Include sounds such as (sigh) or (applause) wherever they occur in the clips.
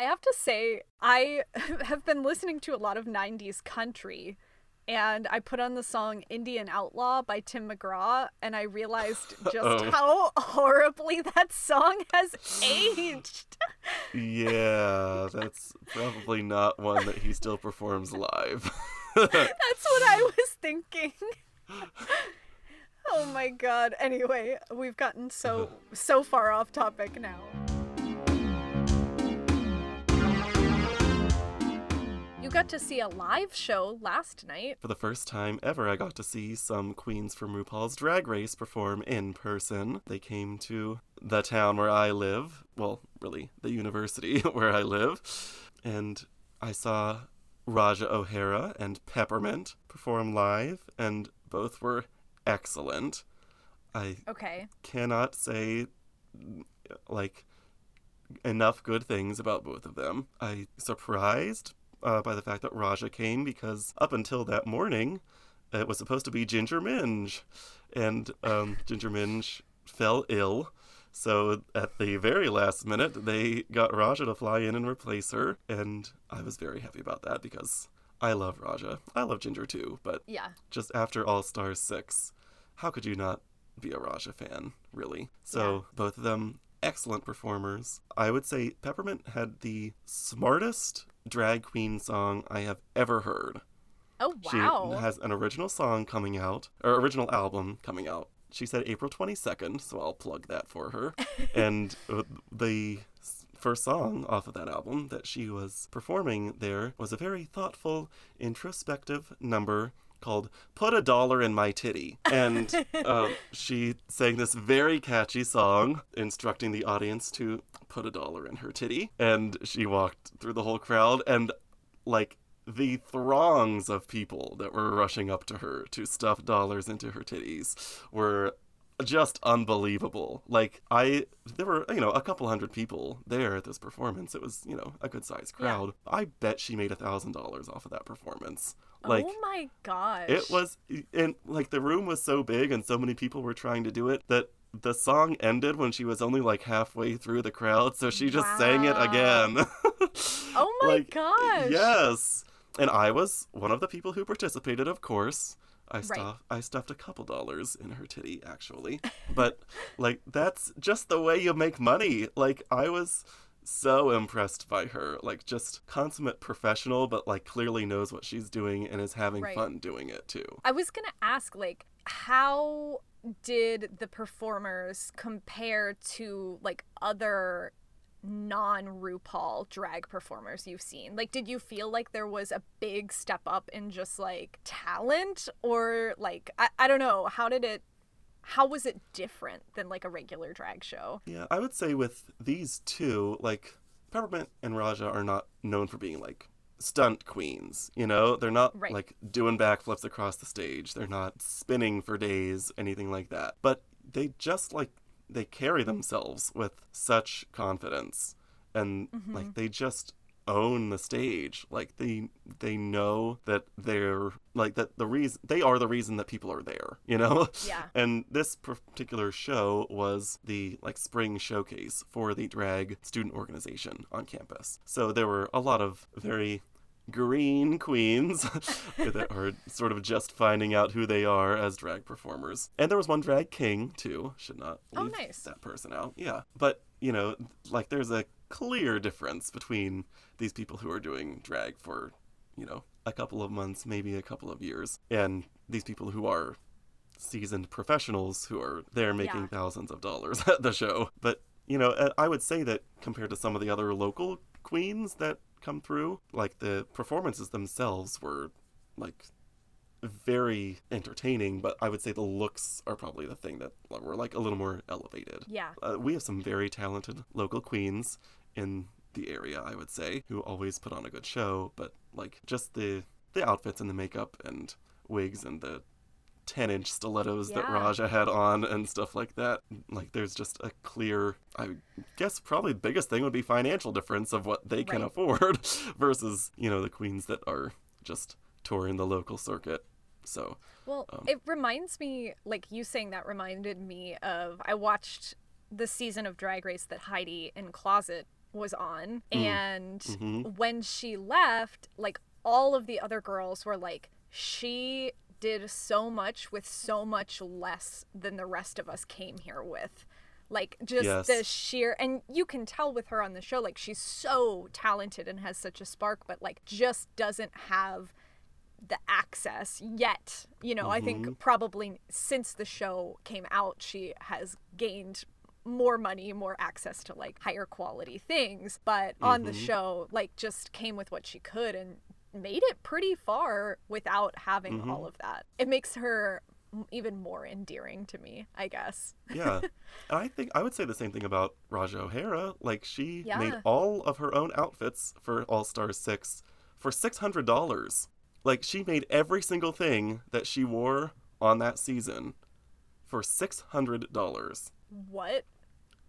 I have to say, I (laughs) have been listening to a lot of 90s country and I put on the song Indian Outlaw by Tim McGraw and I realized (laughs) just Oh. how (laughs) horribly that song has aged. Yeah, that's probably not one that he still performs live. That's what I was thinking. oh my god. Anyway, we've gotten so so far off topic now. You got to see a live show last night. For the first time ever, I got to see some queens from RuPaul's Drag Race perform in person. They came to the town where I live, well, really, the university (laughs) where I live, and I saw Ra'Jah O'Hara and Peppermint perform live, and both were excellent. I Okay. cannot say like enough good things about both of them. I surprised uh, by the fact that Ra'Jah came because up until that morning, it was supposed to be Ginger Minj, and um, Ginger Minj fell ill. So at the very last minute, they got Ra'Jah to fly in and replace her, and I was very happy about that because I love Ra'Jah. I love Ginger too, but Yeah. just after All Stars 6, how could you not be a Ra'Jah fan, really? So, Yeah. both of them excellent performers. I would say Peppermint had the smartest drag queen song I have ever heard. Oh wow. She has an original song coming out, or original album coming out. She said April 22nd, so I'll plug that for her. (laughs) and uh, the first song off of that album that she was performing there was a very thoughtful, introspective number called Put a Dollar in My Titty. And um, (laughs) she sang this very catchy song, instructing the audience to put a dollar in her titty. And she walked through the whole crowd, and like the throngs of people that were rushing up to her to stuff dollars into her titties were just unbelievable. Like I there were, you know, a couple hundred people there at this performance. It was, you know, a good sized Yeah. crowd. I bet she made a thousand dollars off of that performance. Like oh my gosh. it was and like the room was so big and so many people were trying to do it that the song ended when she was only like halfway through the crowd, so she just sang it again. (laughs) Oh my Like, gosh. Yes. And I was one of the people who participated, of course. I Right. stuffed I stuffed a couple dollars in her titty actually. But like that's just the way you make money. Like I was so impressed by her. Like just consummate professional but like clearly knows what she's doing and is having Right. fun doing it too. I was gonna ask, like, how did the performers compare to like other non RuPaul drag performers you've seen? Like, did you feel like there was a big step up in just like talent, or like I, I don't know, how did it? How was it different than like a regular drag show? Yeah, I would say with these two, like Peppermint and Ra'Jah are not known for being like stunt queens, you know? They're not Right. like doing backflips across the stage. They're not spinning for days, anything like that. But they just like they carry themselves with such confidence and like mm-hmm. they just own the stage like they they know that they're like that the reason they are the reason that people are there you know Yeah. (laughs) and this particular show was the like spring showcase for the drag student organization on campus. So there were a lot of very green queens (laughs) that are sort of just finding out who they are as drag performers. And there was one drag king too. Should not Oh, leave nice. that person out. Yeah. But, you know, like there's a clear difference between these people who are doing drag for, you know, a couple of months, maybe a couple of years, and these people who are seasoned professionals who are there making Yeah. thousands of dollars (laughs) at the show. But, you know, uh, I would say that compared to some of the other local queens that come through, like the performances themselves were like very entertaining, but I would say the looks are probably the thing that were like a little more elevated. Yeah. Uh, we have some very talented local queens in the area, I would say, who always put on a good show, but like just the the outfits and the makeup and wigs and the 10 inch stilettos that Ra'Jah had on and stuff like that. Like, there's just a clear, I guess, probably the biggest thing would be financial difference of what they can afford (laughs) versus, you know, the queens that are just touring the local circuit. So, Well, Um, it reminds me, like you saying that reminded me of I watched the season of Drag Race that Heidi N Closet was on. And Mhm. when she left, like all of the other girls were like, she did so much with so much less than the rest of us came here with. Like just Yes. the sheer and you can tell with her on the show, like she's so talented and has such a spark, but like just doesn't have the access yet. You know, I think probably since the show came out, she has gained more money, more access to like higher quality things. But on the mm-hmm. show, like just came with what she could and made it pretty far without having mm-hmm. all of that. It makes her even more endearing to me, I guess. yeah. (laughs) And I think I would say the same thing about Ra'Jah O'Hara. Like she Yeah. made all of her own outfits for All Stars 6 for $600. Like she made every single thing that she wore on that season for $600. What?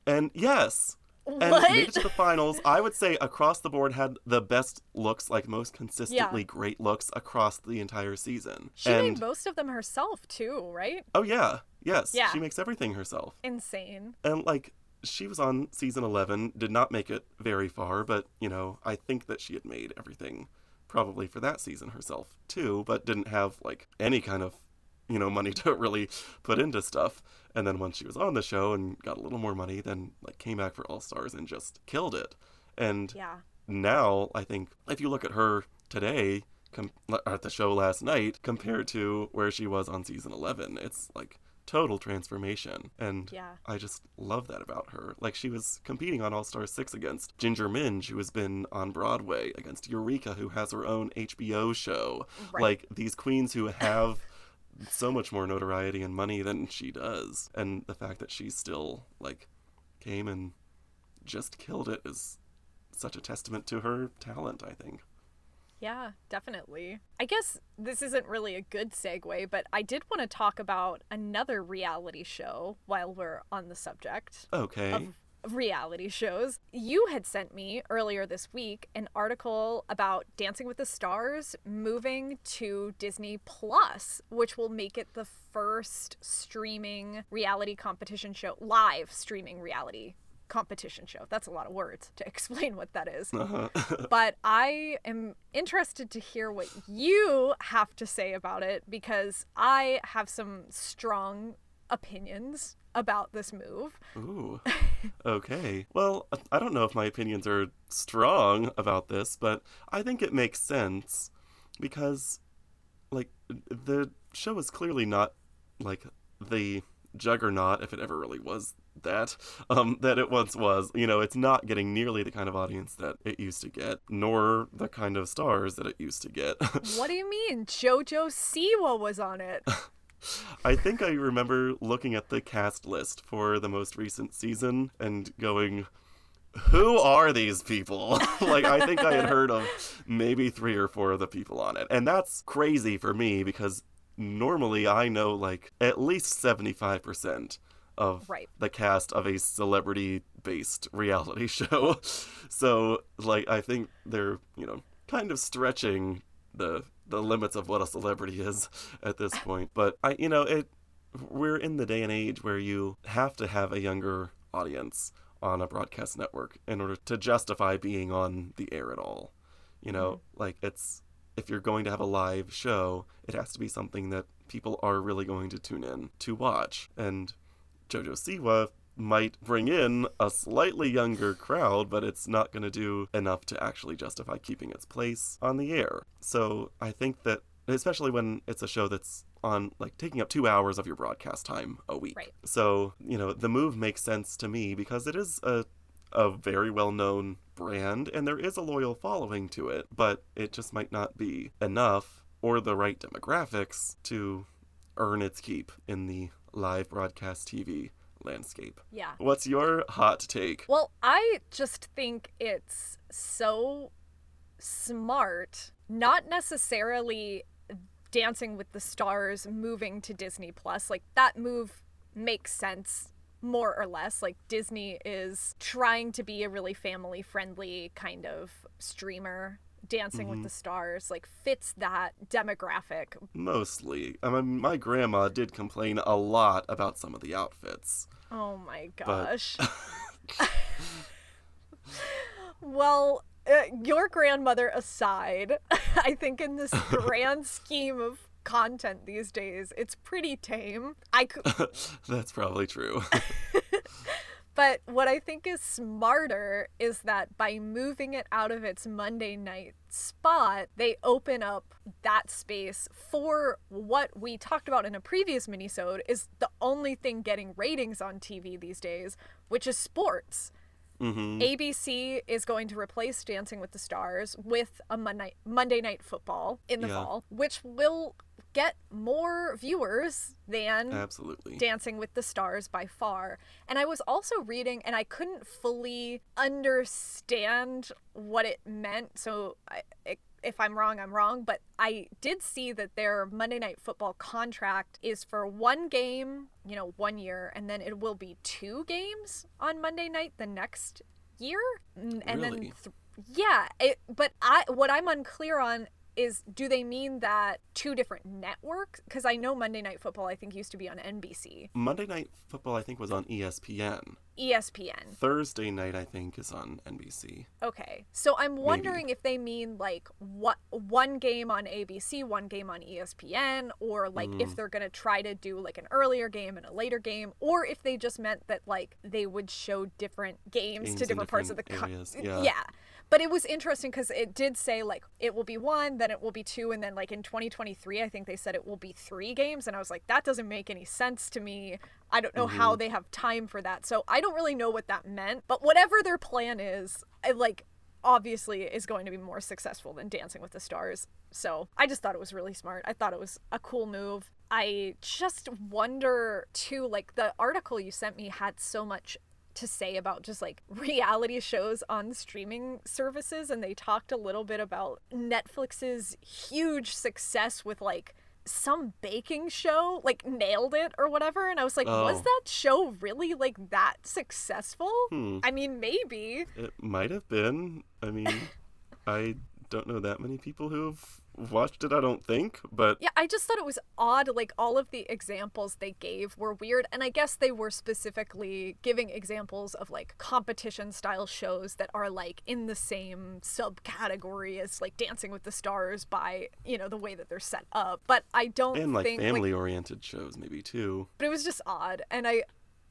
And yes, and What? made it to the finals. I would say across the board had the best looks, like most consistently great looks across the entire season. She and made most of them herself too, right? oh yeah, yes, Yeah. she makes everything herself. Insane. And like she was on season 11, did not make it very far, but you know, I think that she had made everything probably for that season herself too, but didn't have like any kind of you know money (laughs) to really put into stuff. And then once she was on the show and got a little more money, then like came back for All Stars and just killed it. And Yeah. now I think if you look at her today com- uh, at the show last night compared to where she was on season 11, it's like total transformation. And Yeah. I just love that about her. Like she was competing on All Star 6 against Ginger Minj, who has been on Broadway, against Eureka, who has her own HBO show. Right. Like these queens who have so much more notoriety and money than she does. And the fact that she still like came and just killed it is such a testament to her talent, I think. Yeah, definitely. I guess this isn't really a good segue, but I did want to talk about another reality show while we're on the subject Okay. of reality shows. You had sent me earlier this week an article about Dancing with the Stars moving to Disney Plus, which will make it the first streaming reality competition show, live streaming reality competition show. That's a lot of words to (laughs) explain what that is Uh-huh. (laughs) but I am interested to hear what you have to say about it because I have some strong opinions about this move. Ooh. (laughs) Okay. Well, I don't know if my opinions are strong about this, but I think it makes sense because, like, the show is clearly not like the juggernaut, if it ever really was that, um, that it once was. You know, it's not getting nearly the kind of audience that it used to get, nor the kind of stars that it used to get. (laughs) What do you mean? JoJo Siwa was on it. (laughs) (laughs) I think I remember looking at the cast list for the most recent season and going, who are these people? (laughs) like, I think I had heard of maybe three or four of the people on it. And that's crazy for me because normally I know like at least 75% of Right. the cast of a celebrity based reality (laughs) show. so, like, I think they're, you know, kind of stretching the the limits of what a celebrity is at this point. But I you know, it we're in the day and age where you have to have a younger audience on a broadcast network in order to justify being on the air at all. You know, mm-hmm. like it's if you're going to have a live show, it has to be something that people are really going to tune in to watch. And JoJo Siwa might bring in a slightly younger crowd, but it's not going to do enough to actually justify keeping its place on the air. So I think that, especially when it's a show that's on like taking up two hours of your broadcast time a week. Right. So, you know, the move makes sense to me because it is a a very well known brand and there is a loyal following to it, but it just might not be enough or the right demographics to earn its keep in the live broadcast TV landscape. Yeah. What's your hot take? Well, I just think it's so smart, not necessarily Dancing with the Stars moving to Disney Plus. Like that move makes sense more or less. Like Disney is trying to be a really family friendly kind of streamer. Dancing with the Stars like fits that demographic. Mostly. I mean, my grandma did complain a lot about some of the outfits. Oh my But- gosh. (laughs) well, uh, your grandmother aside, (laughs) I think in this grand (laughs) scheme of content these days, it's pretty tame. I could That's probably true. But what I think is smarter is that by moving it out of its Monday night spot, they open up that space for what we talked about in a previous minisode is the only thing getting ratings on TV these days, which is sports. hmm ABC is going to replace Dancing with the Stars with a Monday Monday Night Football in the Yeah. fall, which will get more viewers than Absolutely. Dancing with the Stars by far. And I was also reading, and I couldn't fully understand what it meant. So I, if I'm wrong, I'm wrong. But I did see that their Monday Night Football contract is for one game, you know, one year, and then it will be two games on Monday night the next year. And then, th- yeah. It, but I, what I'm unclear on is do they mean that two different networks? Because I know Monday Night Football, I think, used to be on NBC. Monday Night Football, I think, was on ESPN. ESPN. Thursday night, I think, is on NBC. Okay. So I'm wondering if they mean like what one game on ABC, one game on ESPN, or like Mm. if they're going to try to do like an earlier game and a later game, or if they just meant that like they would show different games, Games to in different, parts of the country. yeah. yeah. But it was interesting because it did say like it will be one, then it will be two, and then like in 2023, I think they said it will be three games, and I was like, that doesn't make any sense to me. I don't know Mm-hmm. how they have time for that, so I don't really know what that meant. But whatever their plan is, I like obviously is going to be more successful than Dancing with the Stars. So I just thought it was really smart. I thought it was a cool move. I just wonder too, like the article you sent me had so much to say about just like (laughs) reality shows on streaming services and they talked a little bit about Netflix's huge success with like some baking show like nailed it or whatever and I was like was Oh. that show really like that successful? Hmm. I mean maybe. It might have been. I mean, (laughs) I don't know that many people who've watched it, I don't think, but Yeah, I just thought it was odd. Like, all of the examples they gave were weird. And I guess they were specifically giving examples of like competition style shows that are like in the same subcategory as like Dancing with the Stars by, you know, the way that they're set up. But I don't and like think. family oriented shows maybe too. but it was just odd. And I,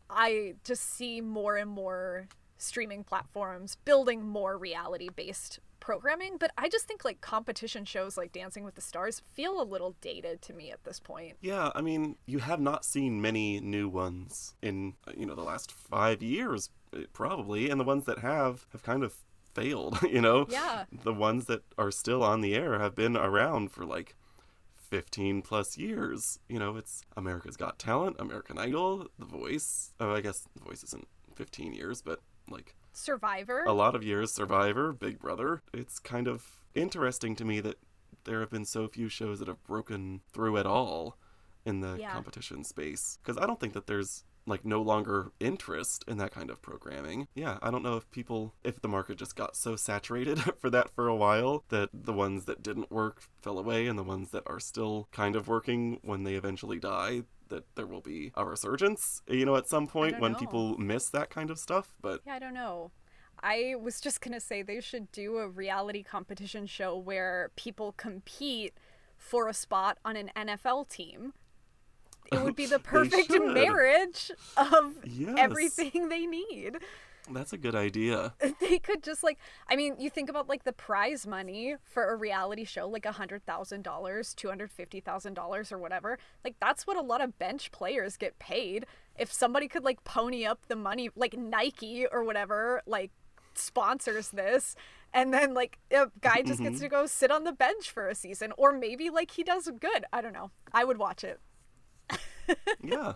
I just see more and more streaming platforms building more reality based programming but i just think like competition shows like dancing with the stars feel a little dated to me at this point Yeah, I mean, you have not seen many new ones in you know the last five years, eh, probably, and the ones that have have kind of failed. (laughs) You know, Yeah. the ones that are still on the air have been around for like. 15 plus years. You know, it's America's Got Talent, American Idol, The Voice. Oh, I guess The Voice isn't 15 years, but like survivor a lot of years Survivor, Big Brother. It's kind of interesting to me that there have been so few shows that have broken through at all in the Yeah. competition space because I don't think that there's like no longer interest in that kind of programming. Yeah, I don't know if people if the market just got so saturated (laughs) for that for a while that the ones that didn't work fell away and the ones that are still kind of working when they eventually die that there will be a resurgence, you know, at some point when know. people miss that kind of stuff, but yeah i don't know i was just gonna say they should do a reality competition show where people compete for a spot on an nfl team it would be the (laughs) perfect marriage of Yes. everything they need That's a good idea. (laughs) they could just like i mean you think about like the prize money for a reality show like a hundred thousand dollars two hundred fifty thousand dollars or whatever like that's what a lot of bench players get paid. If somebody could like pony up the money like nike or whatever like sponsors this and then like a guy just gets mm-hmm. to go sit on the bench for a season or maybe like he does good. I don't know. I would watch it. (laughs) Yeah.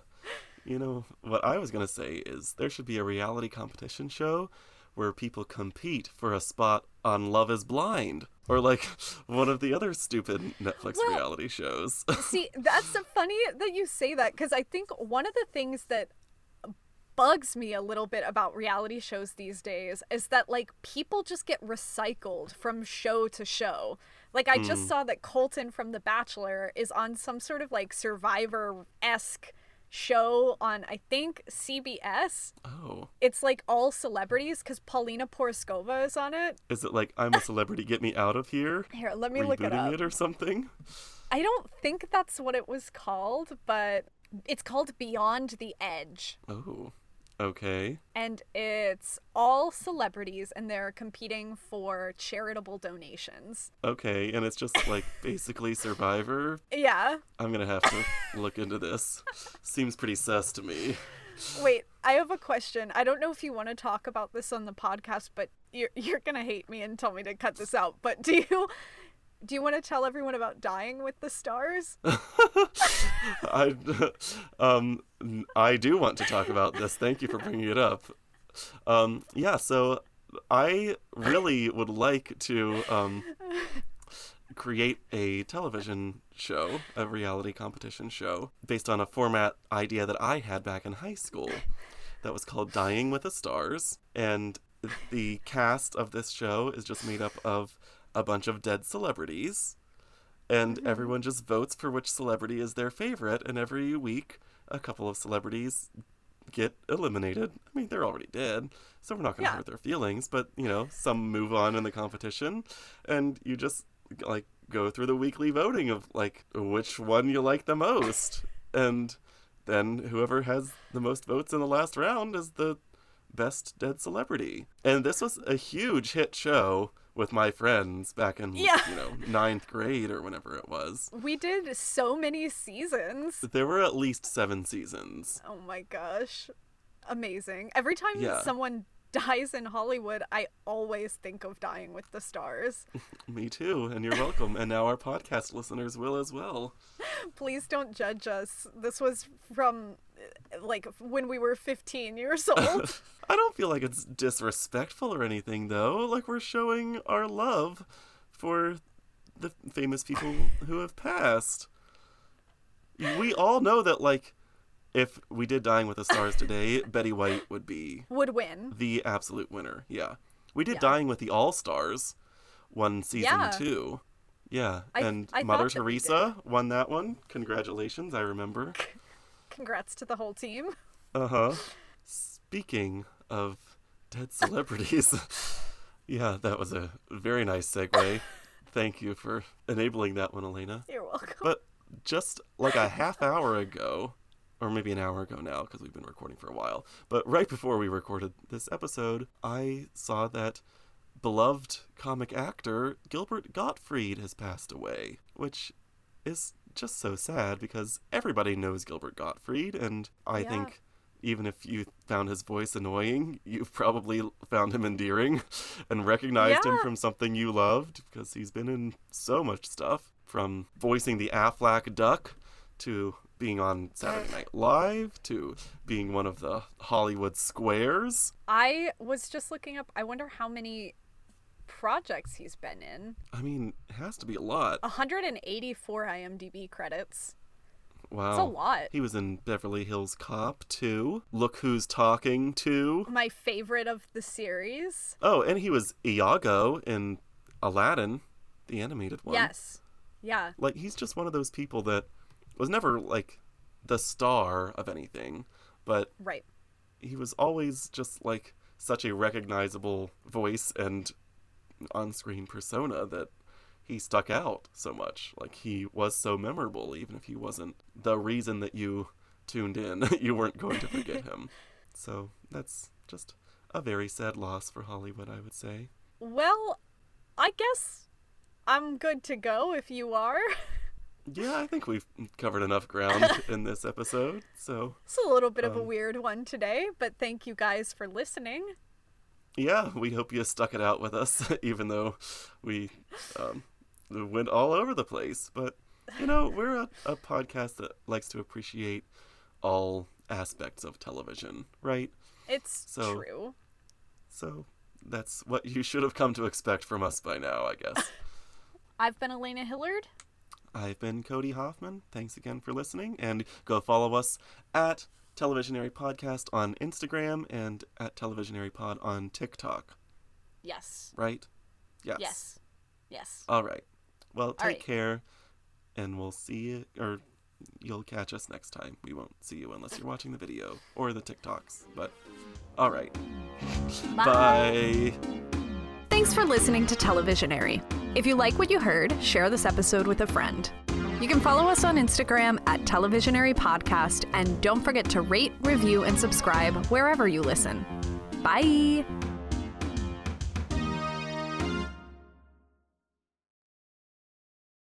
You know, what I was going to say is there should be a reality competition show where people compete for a spot on Love is Blind or like one of the other stupid Netflix Well- reality shows. (laughs) See, that's so funny that you say that because I think one of the things that bugs me a little bit about reality shows these days is that like people just get recycled from show to show. Like I just hmm. saw that Colton from The Bachelor is on some sort of like survivor esque show on I think CBS. Oh. It's like all celebrities because Paulina Porizkova is on it. Is it like I'm a celebrity, get me out of here? Here, let me look it up. It or something? I don't think that's what it was called, but it's called Beyond the Edge. Oh. Okay. And it's all celebrities and they're competing for charitable donations. Okay, and it's just like (laughs) basically Survivor. Yeah. I'm gonna have to look into this. Seems pretty sus to me. Wait, I have a question. I don't know if you want to talk about this on the podcast, but you're you're gonna hate me and tell me to cut this out. But do you do you want to tell everyone about dying with the stars? (laughs) I, um, I do want to talk about this. Thank you for bringing it up. Um, yeah, so I really would like to um, create a television show, a reality competition show, based on a format idea that I had back in high school that was called Dying with the Stars. And the cast of this show is just made up of a bunch of dead celebrities and Mm-hmm. everyone just votes for which celebrity is their favorite and every week a couple of celebrities get eliminated i mean they're already dead so we're not going to Yeah. hurt their feelings but you know some move on in the competition and you just like go through the weekly voting of like which one you like the most (laughs) and then whoever has the most votes in the last round is the best dead celebrity and this was a huge hit show with my friends back in Yeah. you know ninth grade or whenever it was We did so many seasons. there were at least seven seasons Oh my gosh. Amazing. Every time Yeah. someone dies in Hollywood, I always think of dying with the stars. (laughs) me too and you're welcome and now our podcast listeners will as well Please don't judge us. This was from uh, like when we were 15 years (laughs) old. i don't feel like it's disrespectful or anything though like we're showing our love for the famous people who have passed we all know that like if we did dying with the stars today (laughs) betty white would be Would win. the absolute winner. Yeah. We did Yeah. Dying with the All Stars one season Yeah. too. Yeah. I- and I Mother Teresa won that one. Congratulations, I remember. Congrats to the whole team. Uh-huh. (laughs) Speaking of dead celebrities. (laughs) yeah, that was a very nice segue. Thank you for enabling that one, Elena. You're welcome. But just like a half hour ago, or maybe an hour ago now, because we've been recording for a while, but right before we recorded this episode, I saw that beloved comic actor Gilbert Gottfried has passed away, which is just so sad because everybody knows Gilbert Gottfried, and I Yeah. think even if you found his voice annoying, you've probably found him endearing (laughs) and recognized him from something you loved because he's been in so much stuff from voicing the Aflac duck to being on Saturday Night Live to being one of the Hollywood squares. I was just looking up. I wonder how many projects he's been in. I mean, it has to be a lot. 184 IMDb credits. Wow. It's a lot. He was in Beverly Hills Cop too. Look Who's Talking 2. My favorite of the series. Oh, and he was Iago in Aladdin, the animated one. Yes. Yeah. Like, he's just one of those people that was never, like, the star of anything, but Right. he was always just, like, such a recognizable voice and on screen persona that he stuck out so much. Like, he was so memorable, even if he wasn't the reason that you tuned in. (laughs) you weren't going to forget him. (laughs) So, that's just a very sad loss for Hollywood, I would say. Well, I guess I'm good to go if you are. (laughs) Yeah, I think we've covered enough ground (laughs) in this episode. So, It's a little bit of a Um, weird one today, but thank you guys for listening. yeah, we hope you stuck it out with us, (laughs) even though we um, went all over the place. But, you know, we're a, a podcast that likes to appreciate all aspects of television, right? It's So- true. So, that's what you should have come to expect from us by now, I guess. (laughs) I've been Elena Hillard. I've been Cody Hoffman. Thanks again for listening, and go follow us at Televisionary Podcast on Instagram and at Televisionary Pod on TikTok, Yes. right? Yes. Yes. Yes. All right. Well, take right. care, and we'll see you, or you'll catch us next time. We won't see you unless you're watching the video or the TikToks. But all right. Bye. Thanks for listening to Televisionary. If you like what you heard, share this episode with a friend. You can follow us on Instagram at Televisionary Podcast, and don't forget to rate, review, and subscribe wherever you listen. Bye!